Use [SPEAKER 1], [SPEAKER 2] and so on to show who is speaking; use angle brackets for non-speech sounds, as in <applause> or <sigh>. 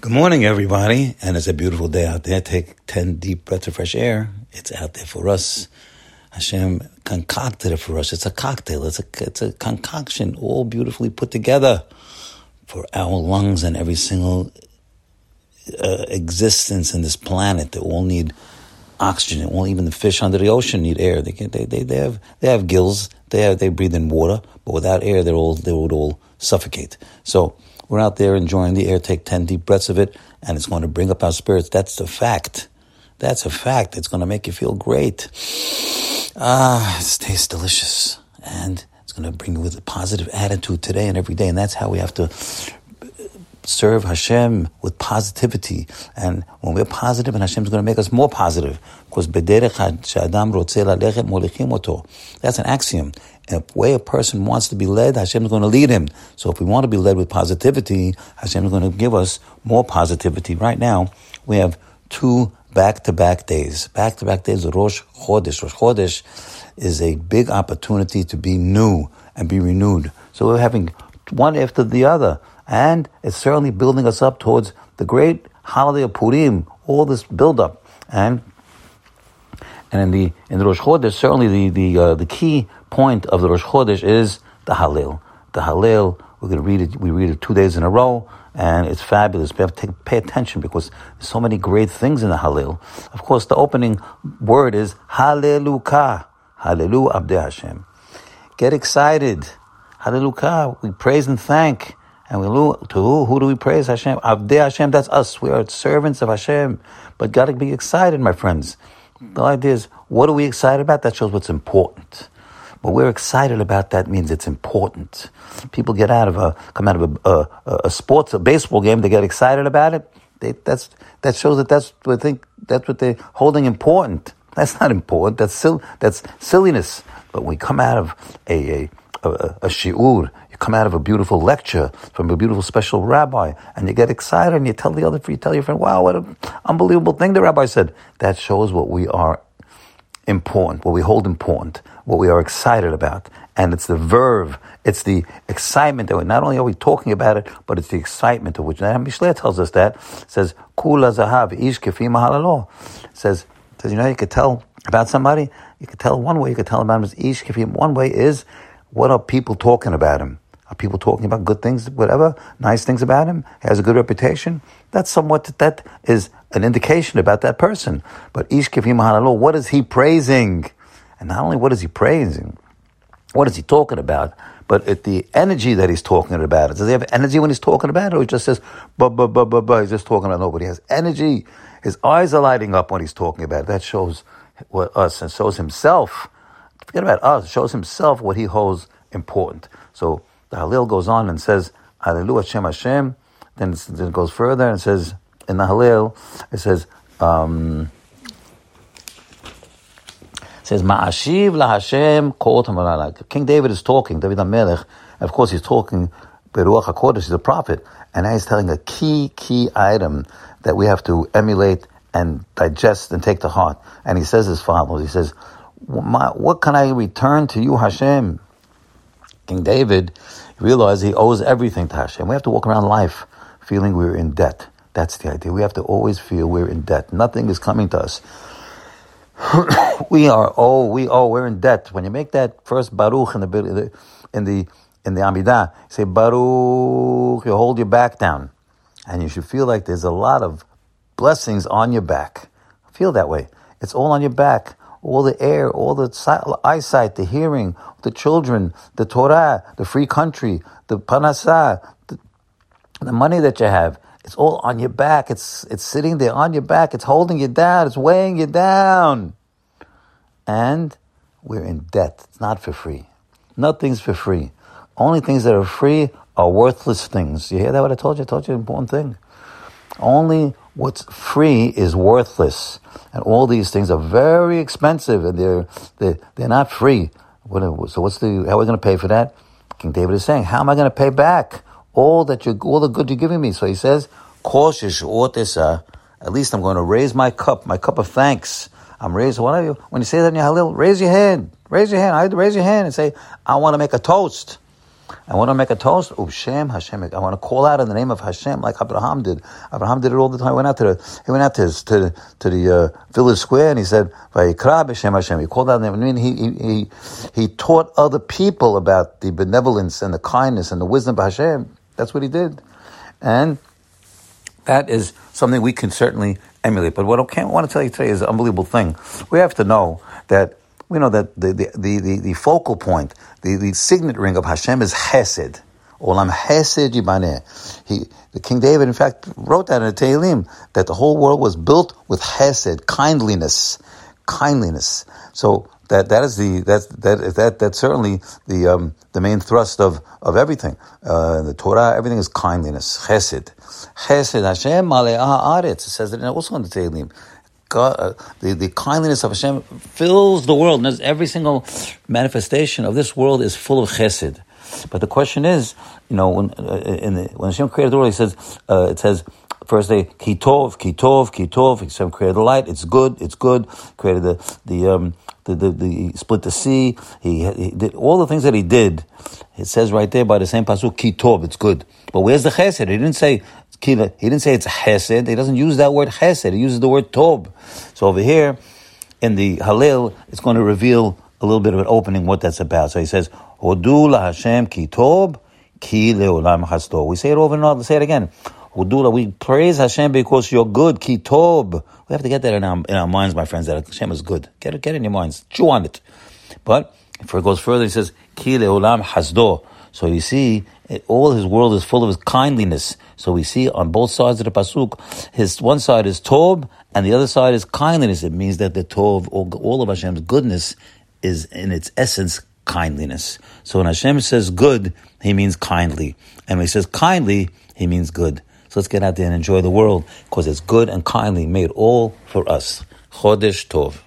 [SPEAKER 1] Good morning, everybody. And it's a beautiful day out there. Take 10 deep breaths of fresh air. It's out there for us. Hashem concocted it for us. It's a cocktail. It's a, it's a concoction all beautifully put together for our lungs and every single uh, existence in this planet. They all need oxygen. Well, even the fish under the ocean need air. They, can, they, they, they, have, they have gills. They, have, they breathe in water. But without air, they're all, they would all suffocate. So, we're out there enjoying the air, take 10 deep breaths of it, and it's going to bring up our spirits. That's the fact. That's a fact. It's going to make you feel great. Ah, it tastes delicious. And it's going to bring you with a positive attitude today and every day. And that's how we have to serve Hashem with positivity. And when we're positive, and Hashem is going to make us more positive. Because that's an axiom. And the way a person wants to be led, Hashem is going to lead him. So if we want to be led with positivity, Hashem is going to give us more positivity. Right now, we have two back-to-back days. Back-to-back days of Rosh Chodesh. Rosh Chodesh is a big opportunity to be new and be renewed. So we're having one after the other. And it's certainly building us up towards the great holiday of Purim, all this build-up. And and in the in the Rosh Chodesh, certainly the the uh, the key point of the Rosh Chodesh is the Hallel. The Hallel. We're going to read it. We read it two days in a row, and it's fabulous. We have to take, pay attention because there's so many great things in the Hallel. Of course, the opening word is Hallelujah. Hallelu Abdei Hashem. Get excited. Hallelujah. We praise and thank. And we look to who? Who do we praise? Hashem. Abdei Hashem, that's us. We are servants of Hashem. But got to be excited, my friends. The idea is, what are we excited about? That shows what's important. But we're excited about that means it's important. People get out of a, come out of a, a, a sports, a baseball game, they get excited about it. They, that's, that shows that that's what think, that's what they're holding important. That's not important. That's, sil- that's silliness. But we come out of a, a, a, a shi'ur, come out of a beautiful lecture from a beautiful special rabbi, and you get excited and you tell the other, you tell your friend, wow, what an unbelievable thing the rabbi said. That shows what we are important, what we hold important, what we are excited about. And it's the verve, it's the excitement that we, not only are we talking about it, but it's the excitement of which. Now, Mishle tells us that, it says, Kula zahav ish kefi mahalalo. says, says, you know, you could tell about somebody, you could tell one way, you could tell about him is ish kefi. One way is, what are people talking about him? Are people talking about good things, whatever, nice things about him? He has a good reputation. That's somewhat, that is an indication about that person. But ish kifim halalo, what is he praising? And not only what is he praising, what is he talking about? But the energy that he's talking about, does he have energy when he's talking about it, or he just says, "Bah bah bah bah bah"? He's just talking about nobody. He has energy. His eyes are lighting up when he's talking about it. That shows what us and shows himself. Forget about us. Shows himself what he holds important. So the Hallel goes on and says, Hallelujah Hashem Hashem. Then it goes further and says, in the Hallel, it says, um, says, Ma'ashiv la King David is talking, David HaMelech, of course he's talking, Beruach HaKodesh, he's a prophet, and now he's telling a key, key item that we have to emulate and digest and take to heart. And he says as follows, he says, what can I return to you, Hashem? King David realized he owes everything to Hashem. We have to walk around life feeling we're in debt. That's the idea. We have to always feel we're in debt. Nothing is coming to us. <coughs> we are oh we oh we're in debt. When you make that first baruch in the in the in the Amidah, say baruch, you hold your back down, and you should feel like there's a lot of blessings on your back. Feel that way. It's all on your back all the air, all the eyesight, the hearing, the children, the Torah, the free country, the parnasa, the, the money that you have. It's all on your back. It's, it's sitting there on your back. It's holding you down. It's weighing you down. And we're in debt. It's not for free. Nothing's for free. Only things that are free are worthless things. You hear that what I told you? I told you an important thing. Only what's free is worthless. And all these things are very expensive and they're, they're, they're not free. So what's the, how are we going to pay for that? King David is saying, how am I going to pay back all that you, all the good you're giving me? So he says, cautious, at least I'm going to raise my cup, my cup of thanks. I'm raising, what are you, when you say that in your Hallel, raise your hand, raise your hand, I raise your hand and say, I want to make a toast. I want to make a toast. Ubshem Hashem. I want to call out in the name of Hashem, like Abraham did. Abraham did it all the time. He went out to the he went out to his, to to the uh, village square and he said, "Vayikra b'Shem Hashem." He called out the name. I mean, he he he taught other people about the benevolence and the kindness and the wisdom of Hashem. That's what he did, and that is something we can certainly emulate. But what I want to tell you today is an unbelievable thing. We have to know that we know that the, the, the, the, focal point, the, the signet ring of Hashem is Chesed. Olam Chesed Yibaneh. He, the King David, in fact, wrote that in Tehillim, that the whole world was built with Chesed, kindliness, kindliness. So that that is the that that that that's certainly the um, the main thrust of of everything. Uh, the Torah, everything is kindliness, Chesed, Chesed Hashem Malei Haaretz. It says it also in the Tehillim. God, uh, the, the kindliness of Hashem fills the world. And every single manifestation of this world is full of chesed. But the question is, you know, when, uh, in the, when Hashem created the world, He says, uh, it says, first day, kitov, kitov, kitov. Hashem created the light. It's good. It's good. Created the the um, the, the, the split the sea. He, he, did all the things that he did. It says right there by the same pasuk, kitov. It's good. But where's the chesed? He didn't say he didn't say it's chesed. He doesn't use that word chesed. He uses the word tob. So over here in the Hallel, it's going to reveal a little bit of an opening what that's about. So he says, Hodu la Hashem ki tob ki leolam chasdo. We say it over and over. Say it again. Hodu we praise Hashem because you're good. Ki tob. We have to get that in our, in our minds, my friends, that Hashem is good. Get it, get it in your minds. Chew on it. But if it goes further, he says, ki leolam hasdo. So you see, it, all his world is full of his kindliness. So we see on both sides of the pasuk, his one side is tov and the other side is kindliness. It means that the tov, all, all of Hashem's goodness, is in its essence kindliness. So when Hashem says good, he means kindly, and when he says kindly, he means good. So let's get out there and enjoy the world because it's good and kindly made all for us. Chodesh Tov.